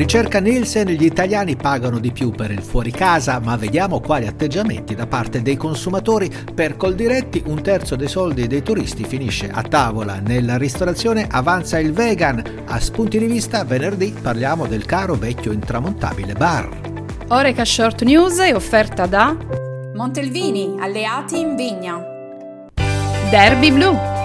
Ricerca Nielsen, gli italiani pagano di più per il fuori casa, ma vediamo quali atteggiamenti da parte dei consumatori. Per Coldiretti un terzo dei soldi dei turisti finisce a tavola. Nella ristorazione avanza il vegan. A spunti di vista venerdì parliamo del caro vecchio intramontabile bar. Oreca Short News è offerta da Montelvini, alleati in vigna. Derby Blu.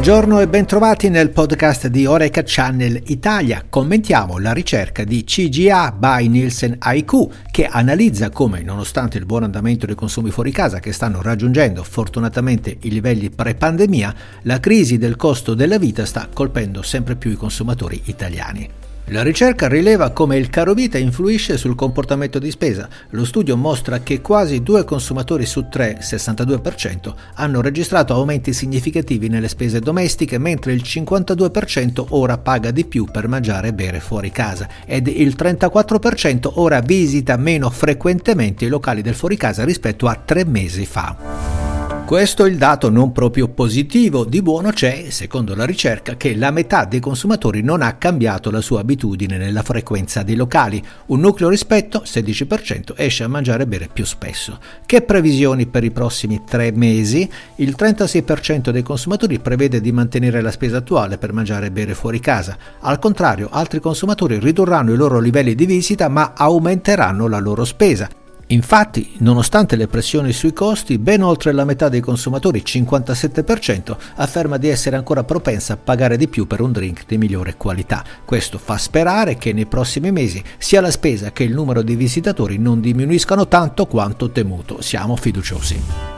Buongiorno e bentrovati nel podcast di Oreca Channel Italia. Commentiamo la ricerca di CGA by Nielsen IQ che analizza come, nonostante il buon andamento dei consumi fuori casa che stanno raggiungendo fortunatamente i livelli pre-pandemia, la crisi del costo della vita sta colpendo sempre più i consumatori italiani. La ricerca rileva come il caro vita influisce sul comportamento di spesa. Lo studio mostra che quasi due consumatori su tre, 62%, hanno registrato aumenti significativi nelle spese domestiche, mentre il 52% ora paga di più per mangiare e bere fuori casa ed il 34% ora visita meno frequentemente i locali del fuori casa rispetto a tre mesi fa. Questo è il dato non proprio positivo. Di buono c'è, secondo la ricerca, che la metà dei consumatori non ha cambiato la sua abitudine nella frequenza dei locali. Un nucleo rispetto, 16%, esce a mangiare e bere più spesso. Che previsioni per i prossimi tre mesi? Il 36% dei consumatori prevede di mantenere la spesa attuale per mangiare e bere fuori casa. Al contrario, altri consumatori ridurranno i loro livelli di visita ma aumenteranno la loro spesa. Infatti, nonostante le pressioni sui costi, ben oltre la metà dei consumatori, 57%, afferma di essere ancora propensa a pagare di più per un drink di migliore qualità. Questo fa sperare che nei prossimi mesi sia la spesa che il numero di visitatori non diminuiscano tanto quanto temuto. Siamo fiduciosi.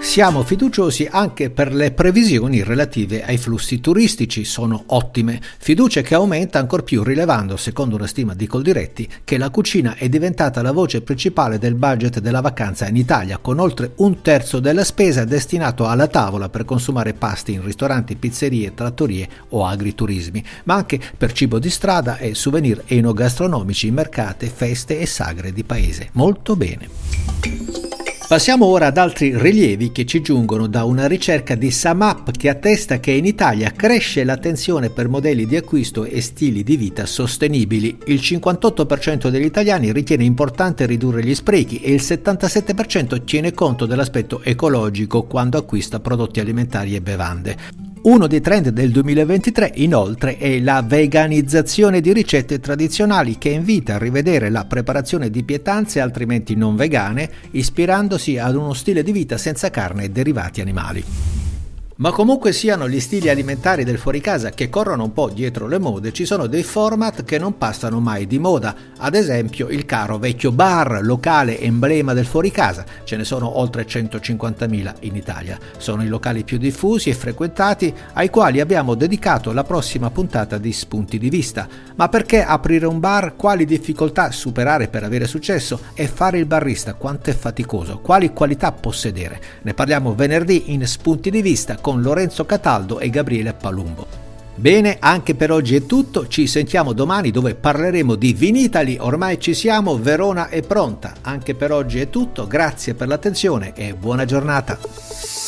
Siamo fiduciosi anche per le previsioni relative ai flussi turistici, sono ottime, fiducia che aumenta ancor più rilevando, secondo una stima di Coldiretti, che la cucina è diventata la voce principale del budget della vacanza in Italia, con oltre un terzo della spesa destinato alla tavola per consumare pasti in ristoranti, pizzerie, trattorie o agriturismi, ma anche per cibo di strada e souvenir enogastronomici, mercate, feste e sagre di paese. Molto bene. Passiamo ora ad altri rilievi che ci giungono da una ricerca di SumUp che attesta che in Italia cresce l'attenzione per modelli di acquisto e stili di vita sostenibili. Il 58% degli italiani ritiene importante ridurre gli sprechi e il 77% tiene conto dell'aspetto ecologico quando acquista prodotti alimentari e bevande. Uno dei trend del 2023 inoltre è la veganizzazione di ricette tradizionali che invita a rivedere la preparazione di pietanze altrimenti non vegane, ispirandosi ad uno stile di vita senza carne e derivati animali. Ma comunque siano gli stili alimentari del fuoricasa che corrono un po' dietro le mode, ci sono dei format che non passano mai di moda, ad esempio il caro vecchio bar, locale emblema del fuoricasa, ce ne sono oltre 150.000 in Italia. Sono i locali più diffusi e frequentati ai quali abbiamo dedicato la prossima puntata di Spunti di Vista. Ma perché aprire un bar? Quali difficoltà superare per avere successo? E fare il barista quanto è faticoso? Quali qualità possedere? Ne parliamo venerdì in Spunti di Vista con Lorenzo Cataldo e Gabriele Palumbo. Bene, anche per oggi è tutto, ci sentiamo domani dove parleremo di Vinitali, ormai ci siamo, Verona è pronta. Anche per oggi è tutto, grazie per l'attenzione e buona giornata.